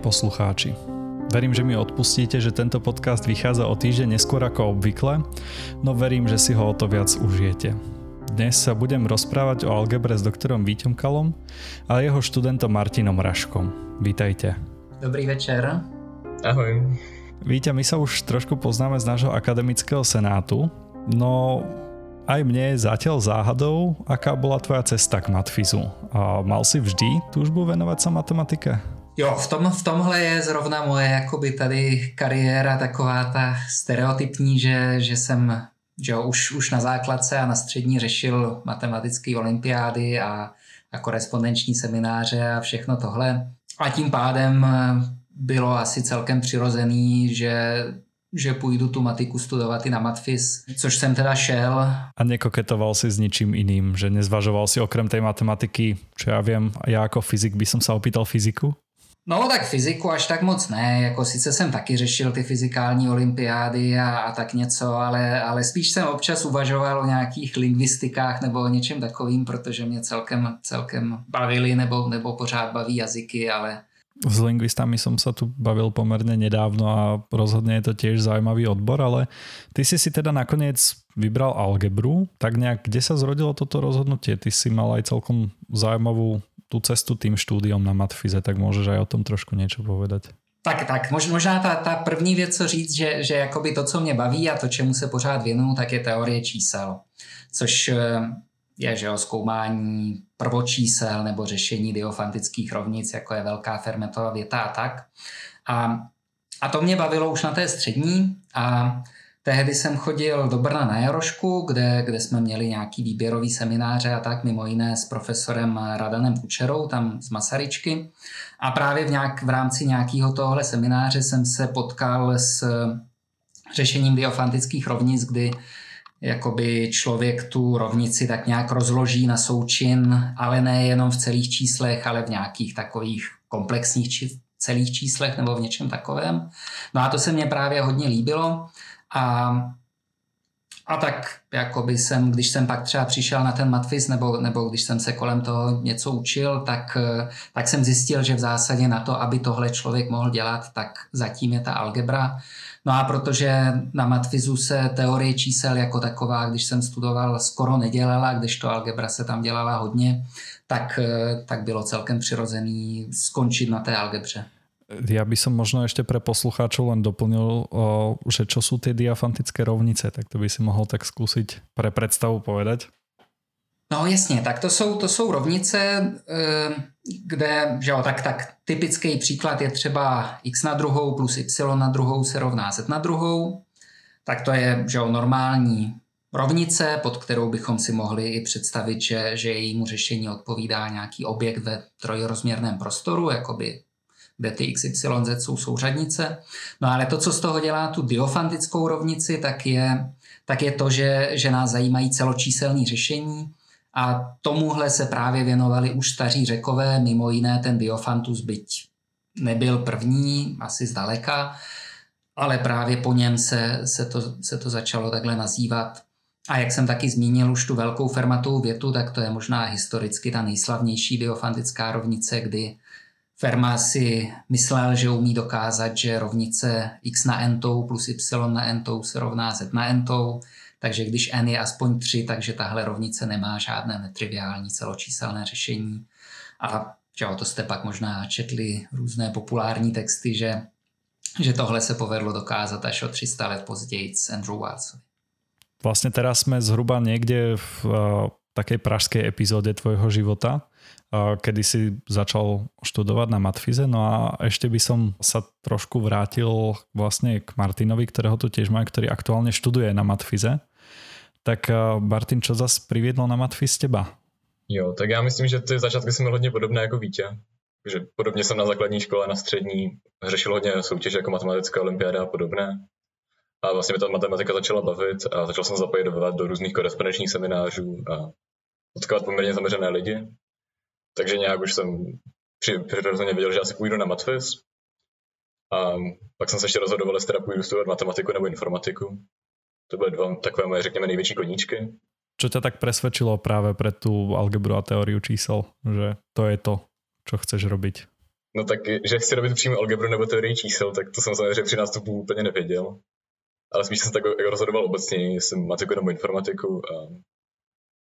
Milí poslucháči, verím, že mi odpustíte, že tento podcast vychádza o týždeň neskôr ako obvykle, no verím, že si ho o to viac užijete. Dnes sa budem rozprávať o algebre s doktorom Víťom Kalom a jeho študentom Martinom Raškom. Vítajte. Dobrý večer. Ahoj. Víte, my sa už trošku poznáme z nášho akademického senátu, no aj mne je zatiaľ záhadou, aká bola tvoja cesta k matfizu. A mal si vždy túžbu venovať sa matematike? Jo, v, tom, v tomhle je zrovna moje jakoby tady kariéra taková ta stereotypní, že, že jsem že jo, už, už na základce a na střední řešil matematické olympiády a, a korespondenční semináře a všechno tohle. A tím pádem bylo asi celkem přirozený, že že půjdu tu matiku studovat i na matfis, což jsem teda šel. A nekoketoval si s ničím iným, že nezvažoval si okrem tej matematiky, čo ja viem, ja jako fyzik by som sa opýtal fyziku? No tak fyziku až tak moc ne, jako sice jsem taky řešil ty fyzikální olympiády a, a tak něco, ale, ale spíš jsem občas uvažoval o nějakých lingvistikách nebo o něčem takovým, protože mě celkem, celkem bavili nebo, nebo pořád baví jazyky, ale s lingvistami som sa tu bavil pomerne nedávno a rozhodne je to tiež zaujímavý odbor, ale ty si si teda nakoniec vybral algebru, tak nejak kde sa zrodilo toto rozhodnutie? Ty si mal aj celkom zaujímavú tú cestu tým štúdiom na matfize, tak môžeš aj o tom trošku niečo povedať. Tak, tak, možná ta, ta první věc, co říct, že, že jakoby to, co mě baví a to, čemu se pořád věnuju, tak je teorie čísel. Což eh, je že jo, zkoumání prvočísel nebo řešení diofantických rovnic, jako je velká fermetová věta a tak. A, a to mě bavilo už na té střední a tehdy jsem chodil do Brna na Jarošku, kde, kde jsme měli nějaký výběrový semináře a tak, mimo jiné s profesorem Radanem Kučerou, tam z Masaryčky. A právě v, nějak, v rámci nějakého tohle semináře jsem se potkal s řešením diofantických rovnic, kdy jakoby člověk tu rovnici tak nějak rozloží na součin, ale ne jenom v celých číslech, ale v nějakých takových komplexních či celých číslech nebo v něčem takovém. No a to se mně právě hodně líbilo a a tak jakoby jsem, když jsem pak třeba přišel na ten matfiz nebo, nebo když jsem se kolem toho něco učil, tak, tak jsem zjistil, že v zásadě na to, aby tohle člověk mohl dělat, tak zatím je ta algebra. No a protože na matfizu se teorie čísel jako taková, když jsem studoval, skoro nedělala, když to algebra se tam dělala hodně, tak, tak bylo celkem přirozený skončit na té algebře. Ja by som možno ešte pre poslucháčov len doplnil, že čo sú tie diafantické rovnice, tak to by si mohol tak skúsiť pre predstavu povedať. No jasně, tak to jsou, to jsou rovnice, kde, že jo, tak, tak typický příklad je třeba x na druhou plus y na druhou se rovná z na druhou. Tak to je, že jo, normální rovnice, pod kterou bychom si mohli i představit, že, že jejímu řešení odpovídá nějaký objekt ve trojrozměrném prostoru, jakoby kde ty XYZ jsou souřadnice. No ale to, co z toho dělá tu diofantickou rovnici, tak je, tak je to, že, že nás zajímají celočíselní řešení, a tomuhle se právě věnovali už staří řekové, mimo jiné ten Diofantus, byť nebyl první, asi zdaleka, ale právě po něm se, se, to, se to začalo takhle nazývat. A jak jsem taky zmínil už tu velkou fermatovou větu, tak to je možná historicky ta nejslavnější diofantická rovnice, kdy Fermat si myslel, že umí dokázat, že rovnice x na n plus y na n se rovná z na n takže když n je aspoň 3, takže tahle rovnice nemá žádné netriviální celočíselné řešení. A že to jste pak možná četli různé populární texty, že, že tohle se povedlo dokázat až o 300 let později s Andrew Watsovi. Vlastně teraz jsme zhruba někde v uh, takej pražskej epizóde tvojho života, kedy si začal študovať na matfize. No a ešte by som sa trošku vrátil vlastne k Martinovi, ktorého tu tiež má, ktorý aktuálne študuje na matfize. Tak eh, Martin, čo zas priviedlo na matfi z teba? Jo, tak já myslím, že ty začátky jsem hodně podobné jako Vítě. Že podobně jsem na základní škole, na střední řešil hodně soutěže jako matematická olympiáda a podobné. A vlastně mi ta matematika začala bavit a začal jsem zapojovat do různých korespondenčních seminářů a potkovat poměrně zaměřené lidi. Takže nějak už jsem přirozeně věděl, že asi půjdu na matfis. A pak jsem se ještě rozhodoval, jestli teda půjdu studovat matematiku nebo informatiku. To byly dva takové moje, řekněme, největší koníčky. Čo ťa tak presvedčilo práve pre tú algebru a teóriu čísel, že to je to, čo chceš robiť? No tak, že chci robit přímo algebru nebo teorii čísel, tak to jsem samozřejmě při nástupu úplně nevěděl. Ale spíš jsem tak rozhodoval obecně, jestli matiku nebo informatiku. A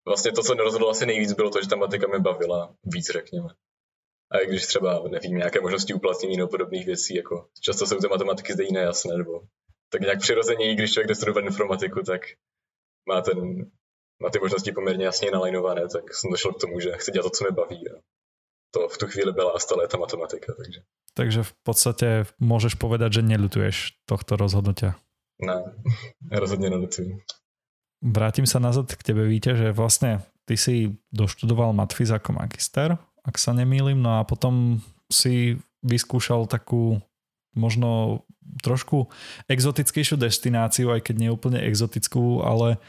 vlastně to, co nerozhodlo asi nejvíc, bylo to, že ta matika mě bavila víc, řekněme. A i když třeba, nevím, nějaké možnosti uplatnění nebo podobných věcí, jako často jsou ty matematiky zde nejasné, nebo tak nějak přirozeně, když člověk jde studovat informatiku, tak má, ten, má ty možnosti poměrně jasně nalajnované, tak jsem došel k tomu, že chci dělat to, co mě baví. A to v tu chvíli byla a stále ta matematika. Takže. takže v podstatě můžeš povedat, že nelutuješ tohto rozhodnutia. Ne, rozhodně nelutuju. Vrátim sa nazad k tebe, Víte, že vlastne ty si doštudoval matfiz ako magister, ak sa nemýlim, no a potom si vyskúšal takú možno trošku exotickejšiu destináciu, aj keď nie úplne exotickú, ale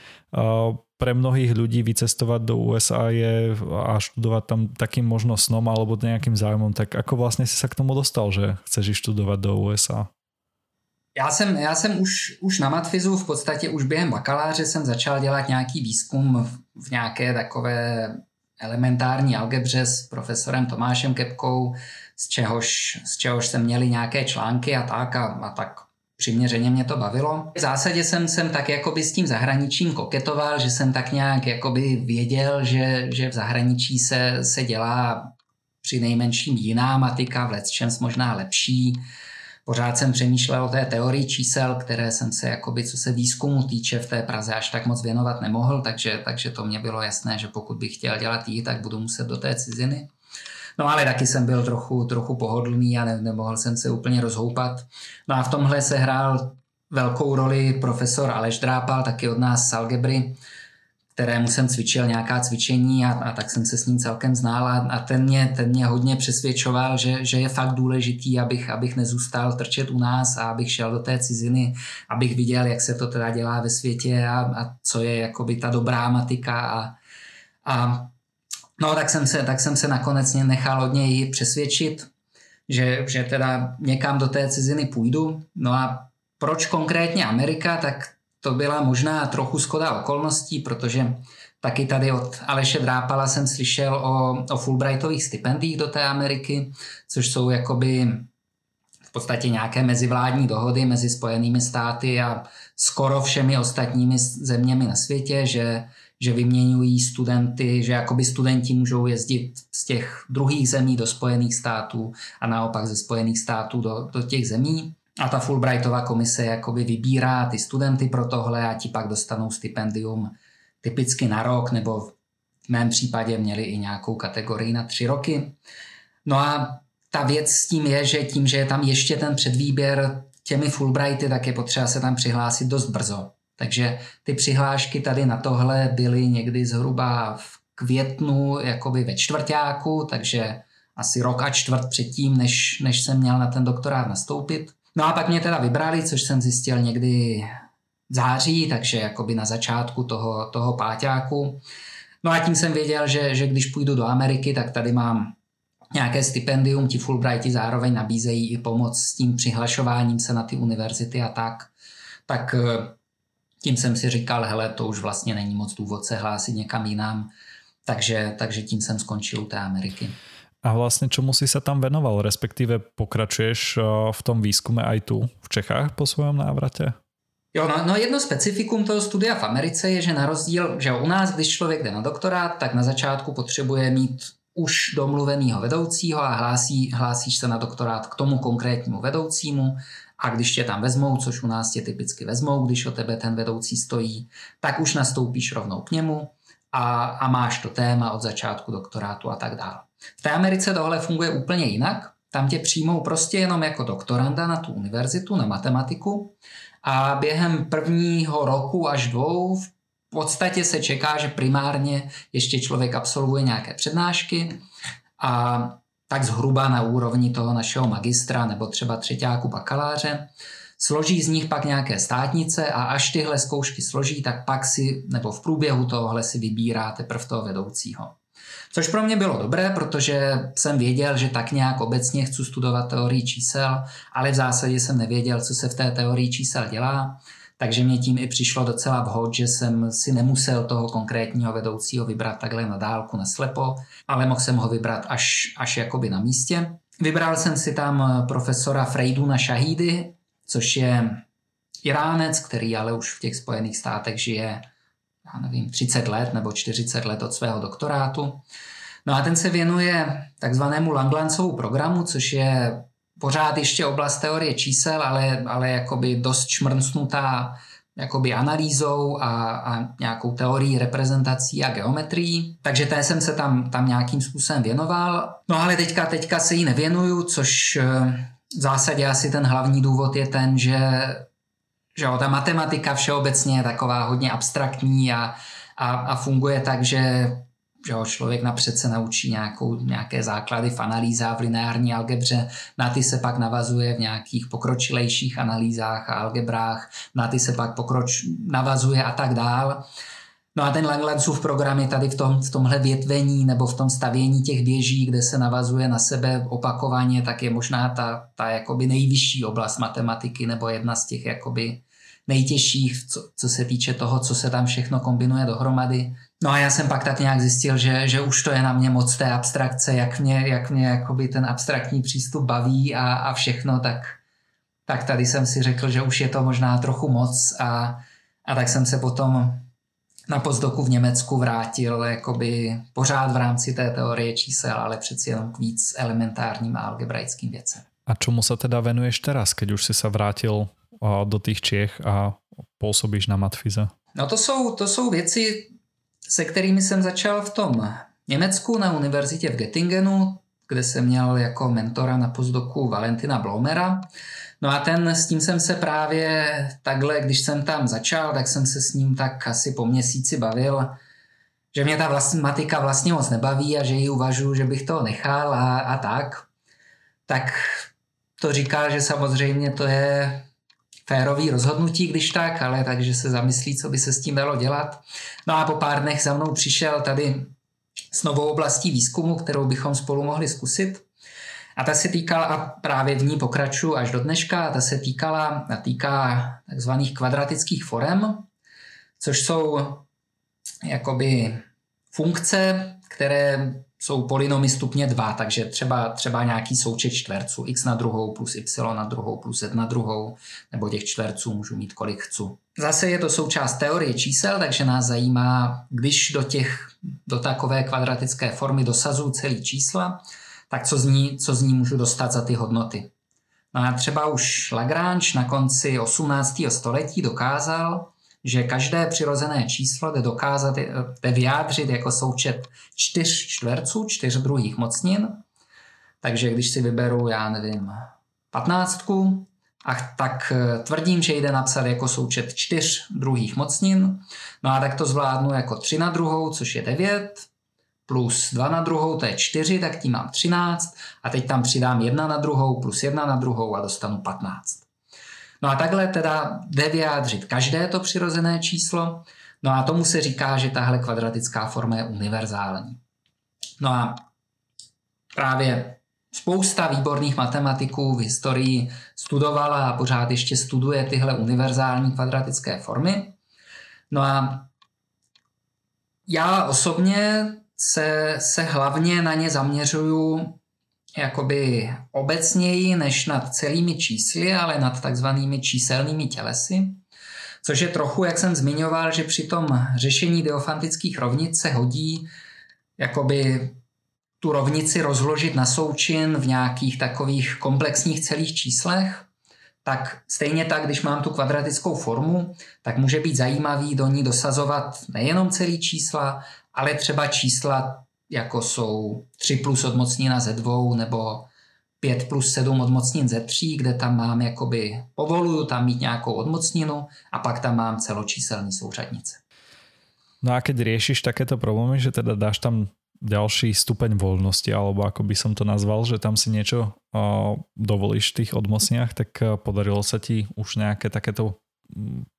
pre mnohých ľudí vycestovať do USA je a študovať tam takým možno snom alebo nejakým zájmom, tak ako vlastne si sa k tomu dostal, že chceš študovať do USA? Já jsem, já jsem už, už na matfizu v podstatě už během bakaláře jsem začal dělat nějaký výzkum v, v nějaké takové elementární algebře s profesorem Tomášem Kepkou, z čehož, z čehož jsem měli nějaké články a tak a, a tak přiměřeně mě to bavilo. V zásadě jsem, jsem tak jakoby s tím zahraničím koketoval, že jsem tak nějak jakoby věděl, že, že v zahraničí se, se dělá při nejmenším jiná matika, v čems možná lepší. Pořád jsem přemýšlel o té teorii čísel, které jsem se, jakoby, co se výzkumu týče, v té Praze až tak moc věnovat nemohl, takže, takže to mě bylo jasné, že pokud bych chtěl dělat jí, tak budu muset do té ciziny. No ale taky jsem byl trochu, trochu pohodlný a ne, nemohl jsem se úplně rozhoupat. No a v tomhle se hrál velkou roli profesor Aleš Drápal, taky od nás z algebry, kterému jsem cvičil nějaká cvičení a, a tak jsem se s ním celkem znal a, a ten, mě, ten mě hodně přesvědčoval, že, že je fakt důležitý, abych, abych nezůstal trčet u nás a abych šel do té ciziny, abych viděl, jak se to teda dělá ve světě a, a co je jakoby ta dobrá matika a, a No, tak jsem se, tak jsem se nakonec nechal od něj přesvědčit, že, že teda někam do té ciziny půjdu. No a proč konkrétně Amerika, tak to byla možná trochu skoda okolností, protože taky tady od Aleše Drápala jsem slyšel o, o Fulbrightových stipendiích do té Ameriky, což jsou jakoby v podstatě nějaké mezivládní dohody mezi Spojenými státy a skoro všemi ostatními zeměmi na světě, že že vyměňují studenty, že jakoby studenti můžou jezdit z těch druhých zemí do Spojených států a naopak ze Spojených států do, do těch zemí. A ta Fulbrightová komise jakoby vybírá ty studenty pro tohle a ti pak dostanou stipendium typicky na rok, nebo v mém případě měli i nějakou kategorii na tři roky. No a ta věc s tím je, že tím, že je tam ještě ten předvýběr těmi Fulbrighty, tak je potřeba se tam přihlásit dost brzo. Takže ty přihlášky tady na tohle byly někdy zhruba v květnu jakoby ve čtvrtáku, takže asi rok a čtvrt předtím, než, než jsem měl na ten doktorát nastoupit. No a pak mě teda vybrali, což jsem zjistil někdy v září, takže jakoby na začátku toho, toho páťáku. No a tím jsem věděl, že, že když půjdu do Ameriky, tak tady mám nějaké stipendium, ti Fulbrighti zároveň nabízejí i pomoc s tím přihlašováním se na ty univerzity a tak. Tak tím jsem si říkal, hele, to už vlastně není moc důvod se hlásit někam jinam, takže, takže tím jsem skončil u té Ameriky. A vlastně čemu si se tam venoval, respektive pokračuješ eh, v tom výzkume i tu v Čechách po svém návratě? Jo, no, no jedno specifikum toho studia v Americe je, že na rozdíl, že u nás, když člověk jde na doktorát, tak na začátku potřebuje mít už domluvenýho vedoucího a hlásí, hlásíš se na doktorát k tomu konkrétnímu vedoucímu a když tě tam vezmou, což u nás tě typicky vezmou, když o tebe ten vedoucí stojí, tak už nastoupíš rovnou k němu a, a máš to téma od začátku doktorátu a tak dále. V té Americe tohle funguje úplně jinak. Tam tě přijmou prostě jenom jako doktoranda na tu univerzitu, na matematiku a během prvního roku až dvou v podstatě se čeká, že primárně ještě člověk absolvuje nějaké přednášky a tak zhruba na úrovni toho našeho magistra nebo třeba třetíku bakaláře. Složí z nich pak nějaké státnice a až tyhle zkoušky složí, tak pak si, nebo v průběhu tohohle si vybírá teprve toho vedoucího. Což pro mě bylo dobré, protože jsem věděl, že tak nějak obecně chci studovat teorii čísel, ale v zásadě jsem nevěděl, co se v té teorii čísel dělá. Takže mě tím i přišlo docela vhod, že jsem si nemusel toho konkrétního vedoucího vybrat takhle na dálku, na slepo, ale mohl jsem ho vybrat až, až jakoby na místě. Vybral jsem si tam profesora Frejduna Shahídy, což je Iránec, který ale už v těch Spojených státech žije, já nevím, 30 let nebo 40 let od svého doktorátu. No a ten se věnuje takzvanému Langlancovu programu, což je pořád ještě oblast teorie čísel, ale, ale jakoby dost šmrncnutá jakoby analýzou a, a nějakou teorií reprezentací a geometrií. Takže té jsem se tam, tam nějakým způsobem věnoval. No ale teďka, teďka se jí nevěnuju, což eh, v zásadě asi ten hlavní důvod je ten, že, že ta matematika všeobecně je taková hodně abstraktní a, a, a funguje tak, že že jo, člověk napřed se naučí nějakou, nějaké základy v analýzách v lineární algebře, na ty se pak navazuje v nějakých pokročilejších analýzách a algebrách, na ty se pak pokroč, navazuje a tak dál. No a ten Langlandsův program je tady v, tom, v tomhle větvení nebo v tom stavění těch věží, kde se navazuje na sebe opakovaně, tak je možná ta, ta jakoby nejvyšší oblast matematiky nebo jedna z těch jakoby nejtěžších, co, co se týče toho, co se tam všechno kombinuje dohromady. No a já jsem pak tak nějak zjistil, že, že už to je na mě moc té abstrakce, jak mě, jak mě jakoby ten abstraktní přístup baví a, a všechno, tak, tak tady jsem si řekl, že už je to možná trochu moc a, a tak jsem se potom na pozdoku v Německu vrátil jakoby pořád v rámci té teorie čísel, ale přeci jenom k víc elementárním a algebraickým věcem. A čemu se teda venuješ teraz, keď už si se vrátil do těch Čech a působíš na Matfize? No to jsou, to jsou věci, se kterými jsem začal v tom Německu na univerzitě v Göttingenu, kde jsem měl jako mentora na pozdoku Valentina Blomera. No a ten, s tím jsem se právě takhle, když jsem tam začal, tak jsem se s ním tak asi po měsíci bavil, že mě ta vlastní matika vlastně moc nebaví a že ji uvažuji, že bych to nechal a, a tak. Tak to říkal, že samozřejmě to je férový rozhodnutí, když tak, ale takže se zamyslí, co by se s tím dalo dělat. No a po pár dnech za mnou přišel tady s novou oblastí výzkumu, kterou bychom spolu mohli zkusit. A ta se týkala, a právě v ní pokračuji až do dneška, ta se týkala, a týká takzvaných kvadratických forem, což jsou jakoby funkce, které jsou polynomy stupně 2, takže třeba, třeba nějaký součet čtverců, x na druhou plus y na druhou plus z na druhou, nebo těch čtverců můžu mít kolik chci. Zase je to součást teorie čísel, takže nás zajímá, když do, těch, do takové kvadratické formy dosazuju celý čísla, tak co z, ní, co z ní můžu dostat za ty hodnoty. No a třeba už Lagrange na konci 18. století dokázal, že každé přirozené číslo jde dokázat, jde vyjádřit jako součet čtyř čtverců, čtyř druhých mocnin. Takže když si vyberu, já nevím, patnáctku, a tak eh, tvrdím, že jde napsat jako součet čtyř druhých mocnin. No a tak to zvládnu jako 3 na druhou, což je 9, plus 2 na druhou, to je 4, tak tím mám 13. A teď tam přidám 1 na druhou plus 1 na druhou a dostanu 15. No a takhle teda jde vyjádřit každé to přirozené číslo, no a tomu se říká, že tahle kvadratická forma je univerzální. No a právě spousta výborných matematiků v historii studovala a pořád ještě studuje tyhle univerzální kvadratické formy. No a já osobně se, se hlavně na ně zaměřuju jakoby obecněji než nad celými čísly, ale nad takzvanými číselnými tělesy, což je trochu, jak jsem zmiňoval, že při tom řešení diofantických rovnic se hodí jakoby tu rovnici rozložit na součin v nějakých takových komplexních celých číslech, tak stejně tak, když mám tu kvadratickou formu, tak může být zajímavý do ní dosazovat nejenom celý čísla, ale třeba čísla jako jsou 3 plus odmocnina ze dvou nebo 5 plus 7 odmocnin ze 3, kde tam mám jakoby, povoluju tam mít nějakou odmocninu a pak tam mám celočíselný souřadnice. No a keď riešiš takéto problémy, že teda dáš tam ďalší stupeň voľnosti, alebo ako by som to nazval, že tam si niečo dovolíš v tých odmocniach, tak podarilo sa ti už nejaké takéto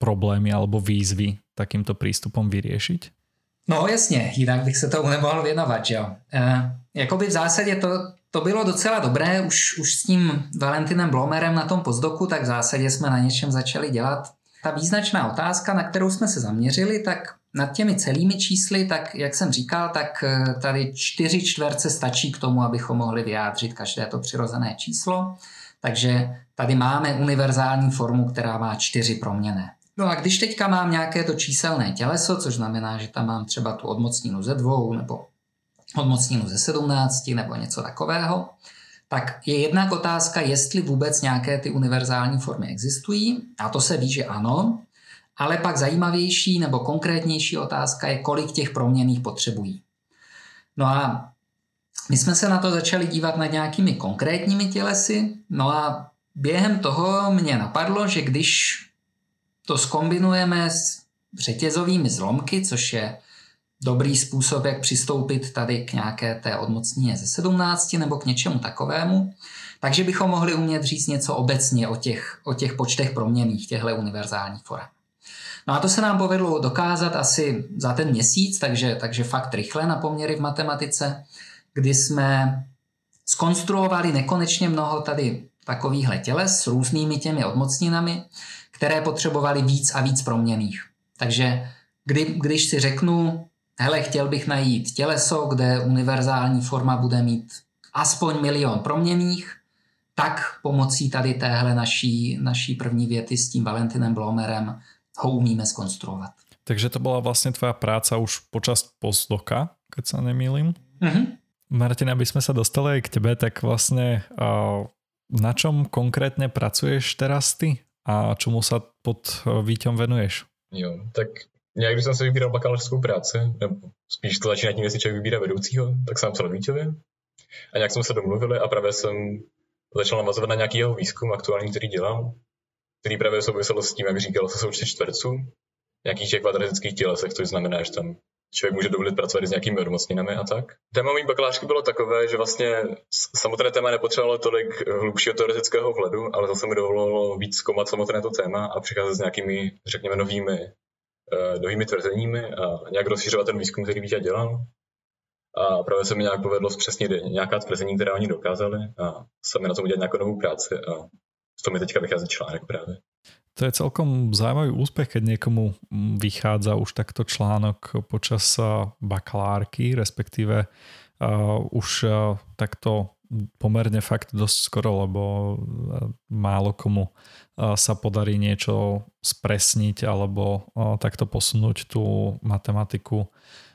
problémy alebo výzvy takýmto prístupom vyriešiť? No jasně, jinak bych se tomu nemohl věnovat, jo. E, jakoby v zásadě to, to bylo docela dobré, už, už s tím Valentinem Blomerem na tom pozdoku, tak v zásadě jsme na něčem začali dělat. Ta význačná otázka, na kterou jsme se zaměřili, tak nad těmi celými čísly, tak jak jsem říkal, tak eh, tady čtyři čtverce stačí k tomu, abychom mohli vyjádřit každé to přirozené číslo. Takže tady máme univerzální formu, která má čtyři proměny. No a když teďka mám nějaké to číselné těleso, což znamená, že tam mám třeba tu odmocninu ze dvou nebo odmocninu ze 17 nebo něco takového, tak je jednak otázka, jestli vůbec nějaké ty univerzální formy existují. A to se ví, že ano. Ale pak zajímavější nebo konkrétnější otázka je, kolik těch proměných potřebují. No a my jsme se na to začali dívat nad nějakými konkrétními tělesy, no a během toho mě napadlo, že když to skombinujeme s řetězovými zlomky, což je dobrý způsob, jak přistoupit tady k nějaké té odmocnině ze 17 nebo k něčemu takovému, takže bychom mohli umět říct něco obecně o těch, o těch počtech proměných těchto univerzálních forem. No a to se nám povedlo dokázat asi za ten měsíc, takže, takže fakt rychle na poměry v matematice, kdy jsme skonstruovali nekonečně mnoho tady takovýchhle těles s různými těmi odmocninami, které potřebovaly víc a víc proměných. Takže kdy, když si řeknu, hele, chtěl bych najít těleso, kde univerzální forma bude mít aspoň milion proměných, tak pomocí tady téhle naší, naší první věty s tím Valentinem Blomerem ho umíme skonstruovat. Takže to byla vlastně tvoja práca už počas postdoka, keď sa nemýlim. Mm-hmm. Martin, aby sme sa dostali k tebe, tak vlastne na čom konkrétne pracuješ teraz ty a čemu sa pod Víťom venuješ? Jo, tak nějak když jsem se vybíral bakalářskou práci, nebo spíš to začíná tím, jestli člověk vybírá vedoucího, tak jsem psal Víťovi. A nějak jsme se domluvili a právě jsem začal navazovat na nějaký jeho výzkum aktuální, který dělám který právě souviselo s tím, jak říkal, se součty čtverců, nějakých těch kvadratických tělesech, což znamená, že tam člověk může dovolit pracovat s nějakými odmocninami a tak. Téma mý bakalářky bylo takové, že vlastně samotné téma nepotřebovalo tolik hlubšího teoretického vhledu, ale zase mi dovolilo víc zkoumat samotné to téma a přicházet s nějakými, řekněme, novými, uh, novými tvrzeními a nějak rozšířovat ten výzkum, který Vítě dělal. A právě se mi nějak povedlo zpřesnit nějaká tvrzení, která oni dokázali a sami na tom udělat nějakou novou práci a to mi teďka vychází článek právě. To je celkom zaujímavý úspech, keď niekomu vychádza už takto článok počas bakalárky, respektíve uh, už uh, takto pomerne fakt dosť skoro, lebo málo komu sa podarí niečo spresniť alebo takto posunúť tú matematiku.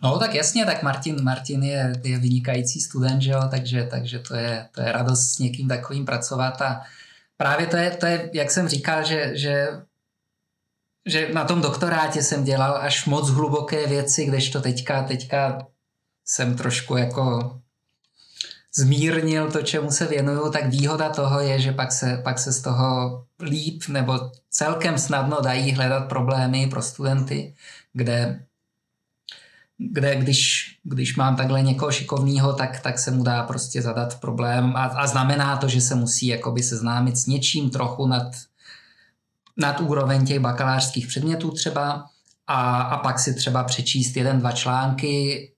No tak jasně, tak Martin, Martin je, je vynikající student, že jo? Takže, takže to, je, to je radost s někým takovým pracovat a právě to je, to je, jak jsem říkal, že, že, že na tom doktorátě jsem dělal až moc hluboké věci, kdežto teďka, teďka jsem trošku jako zmírnil to, čemu se věnuju, tak výhoda toho je, že pak se, pak se z toho líp nebo celkem snadno dají hledat problémy pro studenty, kde kde když, když mám takhle někoho šikovného, tak, tak se mu dá prostě zadat problém. A, a znamená to, že se musí jakoby seznámit s něčím trochu nad, nad úroveň těch bakalářských předmětů třeba a, a pak si třeba přečíst jeden, dva články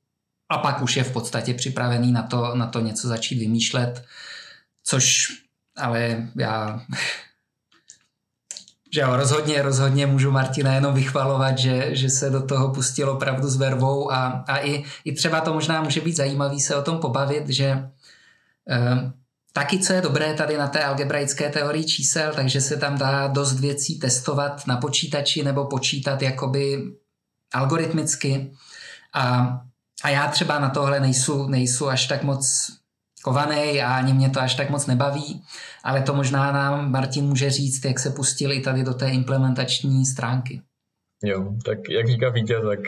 a pak už je v podstatě připravený na to, na to něco začít vymýšlet, což ale já že jo, rozhodně, rozhodně můžu Martina jenom vychvalovat, že, že se do toho pustil opravdu s vervou a, a i, i třeba to možná může být zajímavý se o tom pobavit, že eh, taky, co je dobré tady na té algebraické teorii čísel, takže se tam dá dost věcí testovat na počítači nebo počítat jakoby algoritmicky. A, a já třeba na tohle nejsou, nejsou až tak moc kovaný a ani mě to až tak moc nebaví, ale to možná nám Martin může říct, jak se pustili tady do té implementační stránky. Jo, tak jak říká Vítě, tak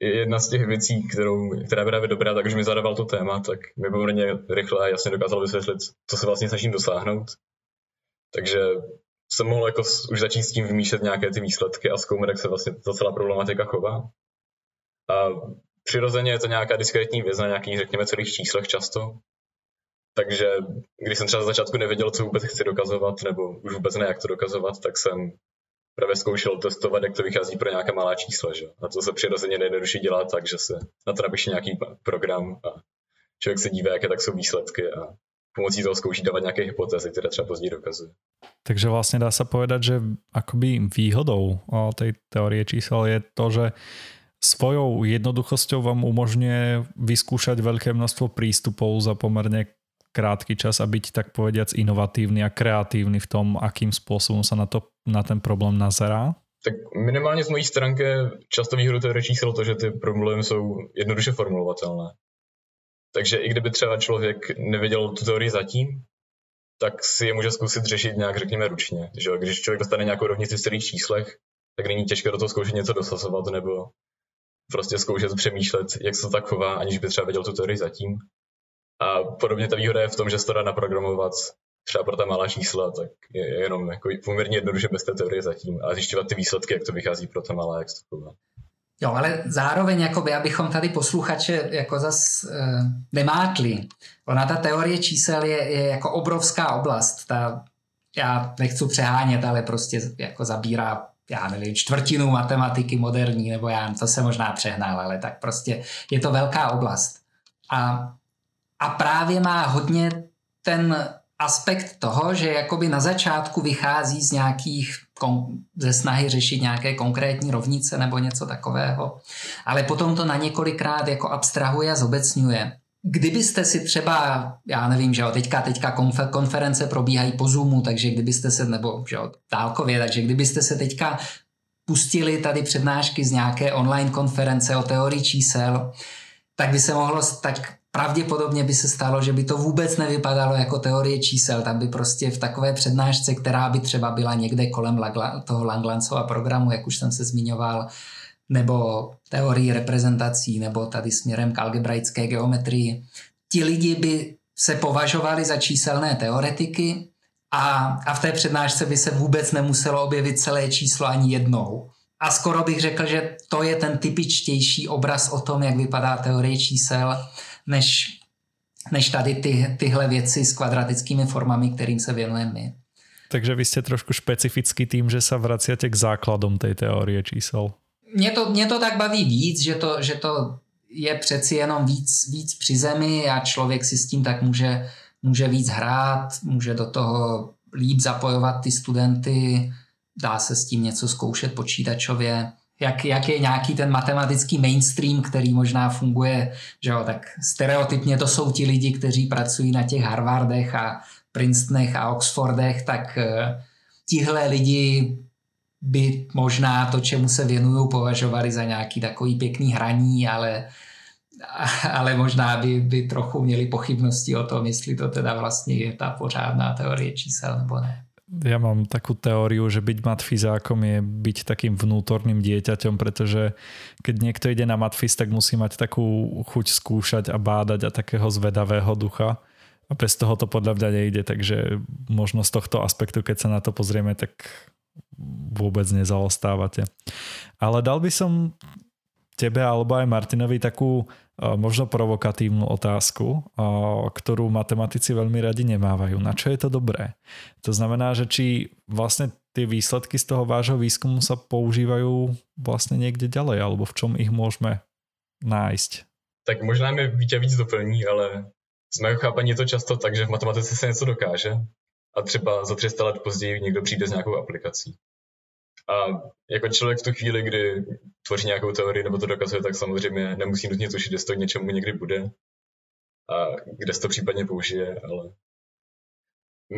jedna z těch věcí, kterou, která byla dobrá, takže mi zadával to téma, tak mi poměrně rychle a jasně dokázal vysvětlit, co se vlastně snažím dosáhnout. Takže jsem mohl jako už začít s tím vymýšlet nějaké ty výsledky a zkoumat, jak se vlastně ta celá problematika chová. A přirozeně je to nějaká diskrétní věc na nějakých, řekněme, celých číslech často, takže když jsem třeba z začátku nevěděl, co vůbec chci dokazovat, nebo už vůbec ne, jak to dokazovat, tak jsem právě zkoušel testovat, jak to vychází pro nějaká malá čísla. Že? A to se přirozeně nejjednodušší dělat tak, že se na to napíše nějaký program a člověk se dívá, jaké tak jsou výsledky a pomocí toho zkouší dávat nějaké hypotézy, které třeba později dokazuje. Takže vlastně dá se povedat, že akoby výhodou té teorie čísel je to, že svojou jednoduchosťou vám umožňuje vyskúšať veľké množstvo prístupov za pomerne krátky čas a byť tak povediac inovatívny a kreatívny v tom, akým spôsobom sa na, to, na ten problém nazerá? Tak minimálně z mojí stránky často výhodu teorie čísel to, že ty problémy jsou jednoduše formulovatelné. Takže i kdyby třeba člověk nevěděl tu teorii zatím, tak si je může zkusit řešit nějak, řekněme, ručně. Že když člověk dostane nějakou rovnici v celých číslech, tak není těžké do toho zkoušet něco dosazovat nebo prostě zkoušet přemýšlet, jak se to tak chová, aniž by třeba věděl tu teorii zatím. A podobně ta výhoda je v tom, že se to dá naprogramovat třeba pro ta malá čísla, tak je jenom jako poměrně jednoduše bez té teorie zatím a zjišťovat ty výsledky, jak to vychází pro ta malá, jak to chová. Jo, ale zároveň, jakoby, abychom tady posluchače jako zas e, nemátli. Ona ta teorie čísel je, je jako obrovská oblast. Ta, já nechci přehánět, ale prostě jako zabírá já nevím, čtvrtinu matematiky moderní, nebo já to se možná přehnal, ale tak prostě je to velká oblast. A, a právě má hodně ten aspekt toho, že jakoby na začátku vychází z nějakých ze snahy řešit nějaké konkrétní rovnice nebo něco takového, ale potom to na několikrát jako abstrahuje a zobecňuje. Kdybyste si třeba, já nevím, že jo, teďka, teďka konference probíhají po Zoomu, takže kdybyste se, nebo že jo, dálkově, takže kdybyste se teďka pustili tady přednášky z nějaké online konference o teorii čísel, tak by se mohlo, tak pravděpodobně by se stalo, že by to vůbec nevypadalo jako teorie čísel. Tam by prostě v takové přednášce, která by třeba byla někde kolem toho Langlancova programu, jak už jsem se zmiňoval, nebo teorii reprezentací, nebo tady směrem k algebraické geometrii. Ti lidi by se považovali za číselné teoretiky a, a v té přednášce by se vůbec nemuselo objevit celé číslo ani jednou. A skoro bych řekl, že to je ten typičtější obraz o tom, jak vypadá teorie čísel, než, než tady ty, tyhle věci s kvadratickými formami, kterým se věnujeme my. Takže vy jste trošku špecifický tým, že se vracíte k základům té teorie čísel. Mě to, mě to tak baví víc, že to, že to je přeci jenom víc, víc při zemi a člověk si s tím tak může, může víc hrát, může do toho líp zapojovat ty studenty, dá se s tím něco zkoušet počítačově jak, jak je nějaký ten matematický mainstream, který možná funguje, že jo, tak stereotypně to jsou ti lidi, kteří pracují na těch Harvardech a Princetonech a Oxfordech, tak eh, tihle lidi by možná to, čemu se věnují, považovali za nějaký takový pěkný hraní, ale, ale možná by, by trochu měli pochybnosti o tom, jestli to teda vlastně je ta pořádná teorie čísel nebo ne ja mám takú teóriu, že byť matfizákom je byť takým vnútorným dieťaťom, pretože keď niekto ide na matfiz, tak musí mať takú chuť skúšať a bádať a takého zvedavého ducha. A bez toho to podľa mňa nejde, takže možno z tohto aspektu, keď sa na to pozrieme, tak vôbec nezaostávate. Ale dal by som tebe alebo aj Martinovi takú možno provokatívnu otázku, ktorú matematici veľmi radi nemávajú. Na čo je to dobré? To znamená, že či vlastne tie výsledky z toho vášho výskumu sa používajú vlastne niekde ďalej, alebo v čom ich môžeme nájsť? Tak možná mi Vítě víc doplní, ale z mého chápaní je to často tak, že v matematice se něco dokáže a třeba za 300 let později někdo přijde s nějakou aplikací. A jako člověk v tu chvíli, kdy tvoří nějakou teorii nebo to dokazuje, tak samozřejmě nemusí nutně tušit, jestli to něčemu někdy bude a kde se to případně použije, ale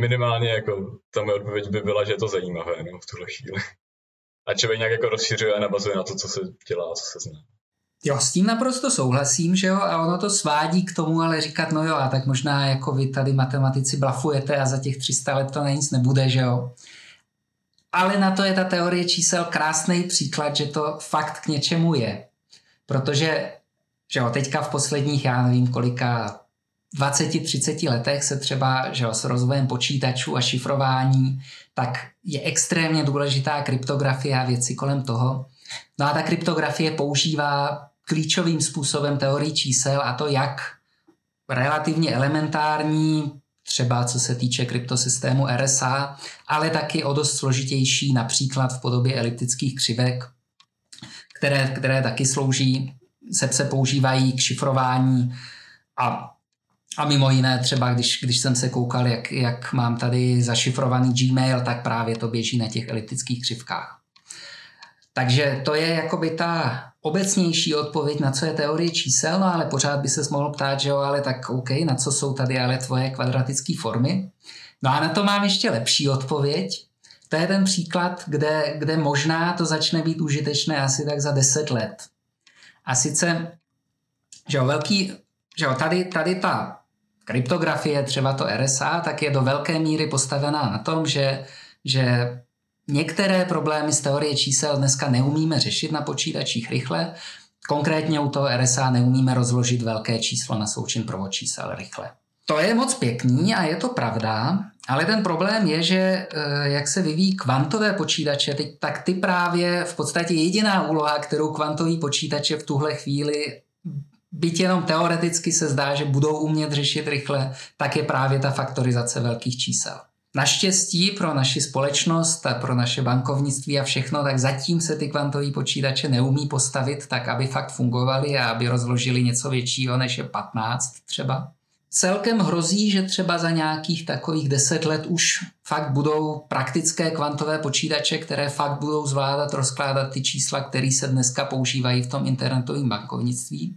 minimálně jako ta moje odpověď by byla, že je to zajímavé no, v tuhle chvíli. A člověk nějak jako rozšiřuje a navazuje na to, co se dělá, co se zná. Jo, s tím naprosto souhlasím, že jo, a ono to svádí k tomu, ale říkat, no jo, a tak možná jako vy tady matematici blafujete a za těch 300 let to na nic nebude, že jo. Ale na to je ta teorie čísel krásný příklad, že to fakt k něčemu je. Protože že jo, teďka v posledních, já nevím kolika, 20-30 letech se třeba že jo, s rozvojem počítačů a šifrování, tak je extrémně důležitá kryptografie a věci kolem toho. No a ta kryptografie používá klíčovým způsobem teorii čísel a to jak relativně elementární třeba co se týče kryptosystému RSA, ale taky o dost složitější, například v podobě eliptických křivek, které, které taky slouží, se, se používají k šifrování a a mimo jiné třeba, když, když jsem se koukal, jak, jak mám tady zašifrovaný Gmail, tak právě to běží na těch eliptických křivkách. Takže to je jakoby ta obecnější odpověď, na co je teorie čísel, no ale pořád by se mohl ptát, že jo, ale tak OK, na co jsou tady ale tvoje kvadratické formy. No a na to mám ještě lepší odpověď. To je ten příklad, kde, kde možná to začne být užitečné asi tak za 10 let. A sice, že jo, velký, že jo, tady, tady ta kryptografie, třeba to RSA, tak je do velké míry postavená na tom, že, že některé problémy z teorie čísel dneska neumíme řešit na počítačích rychle. Konkrétně u toho RSA neumíme rozložit velké číslo na součin prvočísel rychle. To je moc pěkný a je to pravda, ale ten problém je, že eh, jak se vyvíjí kvantové počítače, tak ty právě v podstatě jediná úloha, kterou kvantový počítače v tuhle chvíli byť jenom teoreticky se zdá, že budou umět řešit rychle, tak je právě ta faktorizace velkých čísel. Naštěstí pro naši společnost a pro naše bankovnictví a všechno, tak zatím se ty kvantové počítače neumí postavit tak, aby fakt fungovaly a aby rozložili něco většího než je 15 třeba. Celkem hrozí, že třeba za nějakých takových 10 let už fakt budou praktické kvantové počítače, které fakt budou zvládat rozkládat ty čísla, které se dneska používají v tom internetovém bankovnictví.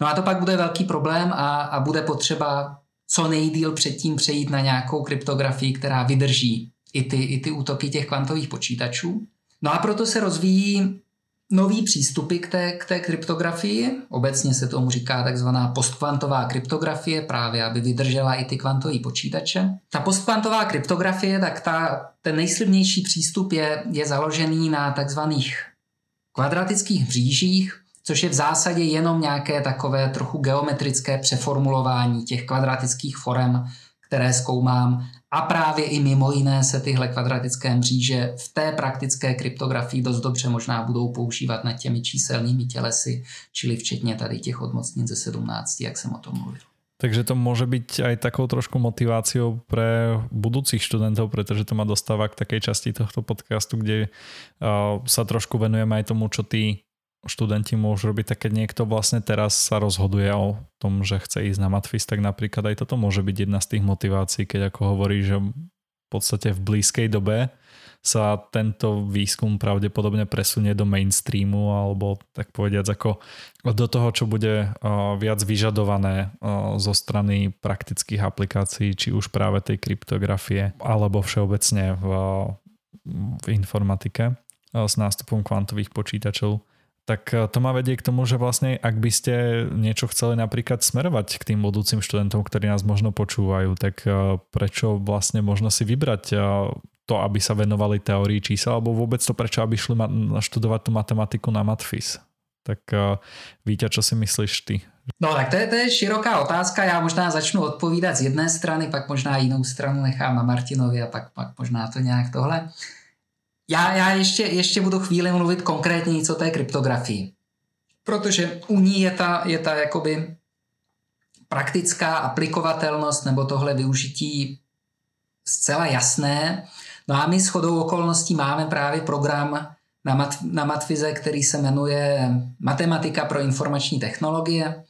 No a to pak bude velký problém a, a bude potřeba co nejdíl předtím přejít na nějakou kryptografii, která vydrží i ty, i ty útoky těch kvantových počítačů. No a proto se rozvíjí nový přístupy k té, k té kryptografii. Obecně se tomu říká takzvaná postkvantová kryptografie, právě aby vydržela i ty kvantové počítače. Ta postkvantová kryptografie, tak ta, ten nejslibnější přístup je, je založený na takzvaných kvadratických mřížích, což je v zásadě jenom nějaké takové trochu geometrické přeformulování těch kvadratických forem, které zkoumám. A právě i mimo jiné se tyhle kvadratické mříže v té praktické kryptografii dost dobře možná budou používat nad těmi číselnými tělesy, čili včetně tady těch odmocnic ze 17, jak jsem o tom mluvil. Takže to může být aj takou trošku motiváciou pre budoucích studentů, protože to má dostává k takej časti tohto podcastu, kde uh, sa trošku venujeme aj tomu, čo ty študenti môžu robiť, tak keď niekto vlastne teraz sa rozhoduje o tom, že chce ísť na matfis, tak napríklad aj toto môže byť jedna z tých motivácií, keď ako hovorí, že v podstate v blízkej dobe sa tento výskum pravdepodobne presunie do mainstreamu alebo tak povediac ako do toho, čo bude viac vyžadované zo strany praktických aplikácií, či už práve tej kryptografie alebo všeobecne v, v informatike s nástupom kvantových počítačov tak eh, to ma vedie k tomu, že vlastne ak by ste niečo chceli napríklad smerovať k tým budúcim študentom, ktorí nás možno počúvajú, tak eh, prečo vlastne možno si vybrať eh, to, aby sa venovali teórii čísel, alebo vôbec to prečo, aby šli študovať tú matematiku na matfis. Tak Víťa, čo si myslíš ty? No tak to je, to je široká otázka, já možná začnu odpovídat z jedné strany, pak možná jinou stranu nechám na Martinovi a pak, pak možná to nějak tohle. Já, já ještě, ještě budu chvíli mluvit konkrétně o té kryptografii. Protože u ní je ta, je ta jakoby praktická aplikovatelnost nebo tohle využití zcela jasné. No a my s chodou okolností máme právě program na, mat, na Matfize, který se jmenuje Matematika pro informační technologie.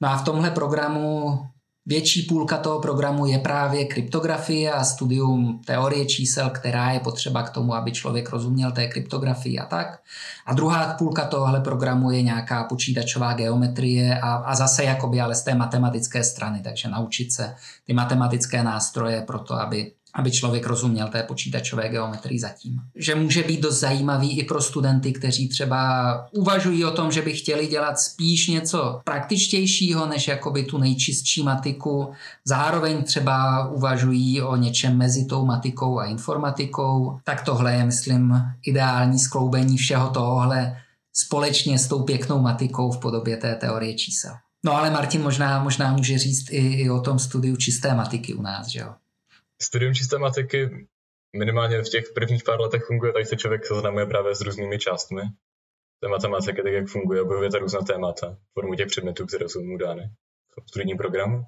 No a v tomhle programu Větší půlka toho programu je právě kryptografie a studium teorie čísel, která je potřeba k tomu, aby člověk rozuměl té kryptografii a tak. A druhá půlka tohohle programu je nějaká počítačová geometrie a, a zase jakoby ale z té matematické strany, takže naučit se ty matematické nástroje pro to, aby aby člověk rozuměl té počítačové geometrii zatím. Že může být dost zajímavý i pro studenty, kteří třeba uvažují o tom, že by chtěli dělat spíš něco praktičtějšího, než jakoby tu nejčistší matiku. Zároveň třeba uvažují o něčem mezi tou matikou a informatikou. Tak tohle je, myslím, ideální skloubení všeho tohohle společně s tou pěknou matikou v podobě té teorie čísel. No ale Martin možná, možná může říct i, i o tom studiu čisté matiky u nás, že jo? Studium čisté matiky minimálně v těch prvních pár letech funguje, tak se člověk seznamuje právě s různými částmi té matematiky, tak jak funguje, objevuje ta různá témata, formu těch předmětů, které jsou mu dány v studijním programu.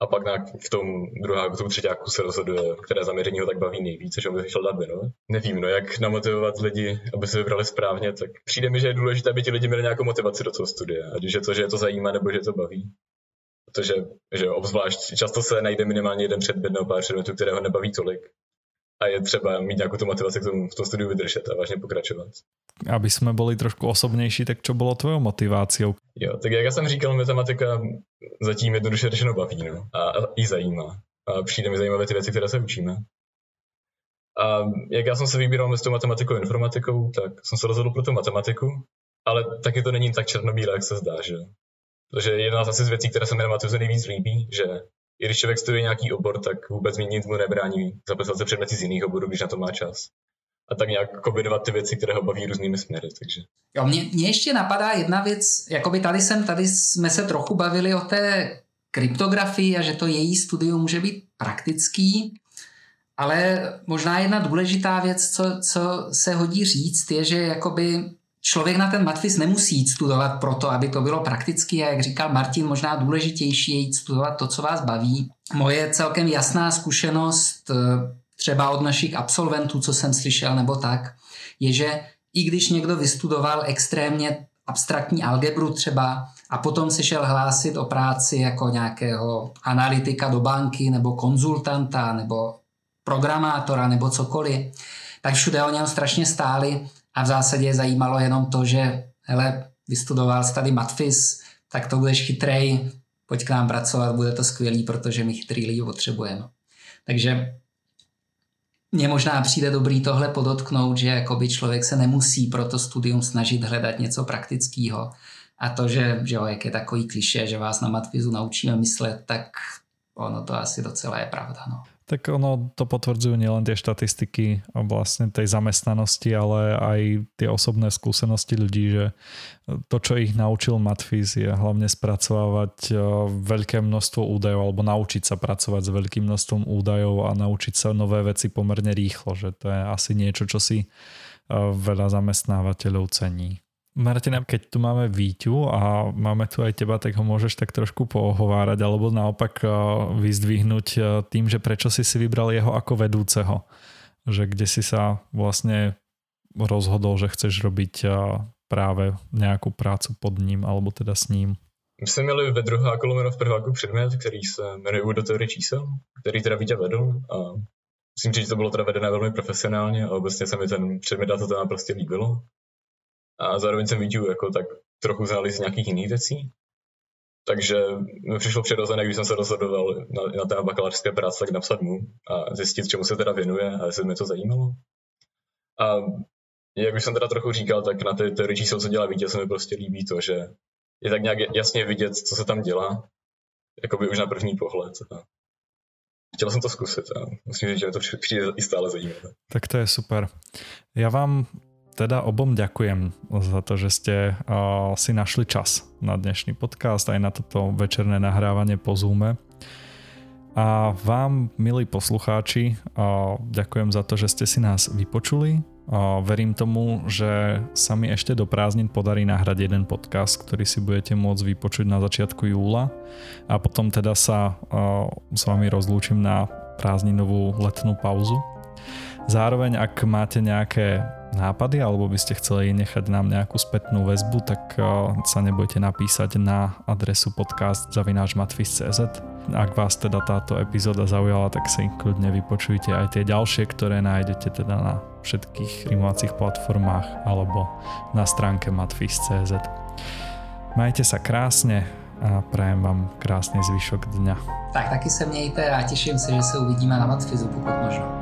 A pak na, v tom druhá, v tom třetíku se rozhoduje, které zaměření ho tak baví nejvíc, což on by chtěl dát no. Nevím, no, jak namotivovat lidi, aby se vybrali správně, tak přijde mi, že je důležité, aby ti lidi měli nějakou motivaci do toho studia. Ať už je to, že je to zajímá, nebo že to baví protože že obzvlášť často se najde minimálně jeden předmět nebo pár předmětů, které ho nebaví tolik. a je třeba mít nějakou tu motivaci k tomu v tom studiu vydržet a vážně pokračovat. Aby jsme byli trošku osobnější, tak co bylo tvojou motivací? Jo, tak jak já jsem říkal, matematika zatím jednoduše řečeno baví no, a, a i zajímá. A přijde mi zajímavé ty věci, které se učíme. A jak já jsem se vybíral mezi tou matematikou a informatikou, tak jsem se rozhodl pro tu matematiku, ale taky to není tak černobílé, jak se zdá, že? Protože jedna z asi z věcí, které se mi na matice nejvíc líbí, že i když člověk studuje nějaký obor, tak vůbec mi nic mu nebrání zapisovat se předměty z jiných oborů, když na to má čas. A tak nějak kombinovat ty věci, které ho baví různými směry. Takže. Jo, mě, mě ještě napadá jedna věc, jakoby tady jsem, tady jsme se trochu bavili o té kryptografii a že to její studium může být praktický, ale možná jedna důležitá věc, co, co se hodí říct, je, že jakoby člověk na ten matfiz nemusí jít studovat proto, aby to bylo prakticky a jak říkal Martin, možná důležitější je jít studovat to, co vás baví. Moje celkem jasná zkušenost eh, třeba od našich absolventů, co jsem slyšel nebo tak, je, že i když někdo vystudoval extrémně abstraktní algebru třeba a potom se šel hlásit o práci jako nějakého analytika do banky nebo konzultanta nebo programátora nebo cokoliv, tak všude o něho strašně stáli a v zásadě je zajímalo jenom to, že hele, vystudoval jsi tady matfis, tak to budeš chytrej, pojď k nám pracovat, bude to skvělý, protože my chytrý lidi potřebujeme. Takže mně možná přijde dobrý tohle podotknout, že jakoby člověk se nemusí pro to studium snažit hledat něco praktického. A to, že, že jo, jak je takový kliše, že vás na matfizu naučíme myslet, tak ono to asi docela je pravda. No. Tak ono to potvrdzujú nielen tie štatistiky vlastne tej zamestnanosti, ale aj tie osobné skúsenosti ľudí, že to, čo ich naučil Matfiz, je hlavne spracovávať e, veľké množstvo údajov alebo naučiť sa pracovať s veľkým množstvom údajov a naučiť sa nové veci pomerne rýchlo, že to je asi niečo, čo si e, veľa zamestnávateľov cení. Martina, keď tu máme Víťu a máme tu aj teba, tak ho môžeš tak trošku pohovárať alebo naopak eh, vyzdvihnúť eh, tým, že prečo si si vybral jeho ako vedúceho. Že kde si sa vlastne rozhodol, že chceš robiť eh, práve nejakou prácu pod ním alebo teda s ním. My jsme měli ve druháku lomeno v prváku předmět, který se jmenuje do teorie čísel, který teda Vítě vedl a musím říct, že to bylo teda vedené velmi profesionálně a obecně se mi ten předmět a to tam prostě líbilo a zároveň jsem videl jako tak trochu znali z nějakých jiných věcí. Takže mi přišlo přirozené, když jsem se rozhodoval na, na té bakalářské práci, tak napsat mu a zjistit, čemu se teda věnuje a jestli mě to zajímalo. A jak už jsem teda trochu říkal, tak na ty teorie čísel, co dělá vítěz, se mi prostě líbí to, že je tak nějak jasně vidět, co se tam dělá, jako by už na první pohled. A chtěl jsem to zkusit a musím říct, že mi to přijde i stále zajímavé. Tak to je super. Já vám teda obom ďakujem za to, že ste si našli čas na dnešný podcast aj na toto večerné nahrávanie po Zoome. A vám, milí poslucháči, ďakujem za to, že ste si nás vypočuli. Verím tomu, že sa mi ešte do prázdnin podarí nahrať jeden podcast, ktorý si budete môcť vypočuť na začiatku júla a potom teda sa s vami rozlúčim na prázdninovú letnú pauzu. Zároveň, ak máte nejaké nápady alebo by ste chceli nechať nám nejakú spätnú väzbu, tak eh, sa nebojte napísať na adresu podcast Ak vás teda táto epizóda zaujala, tak si kľudne vypočujte aj tie ďalšie, ktoré nájdete teda na všetkých streamovacích platformách alebo na stránke matfis.cz Majte sa krásne a prajem vám krásný zvyšok dňa. Tak taky se mějte a těším se, že se uvidíme na Matfizu, pokud možno.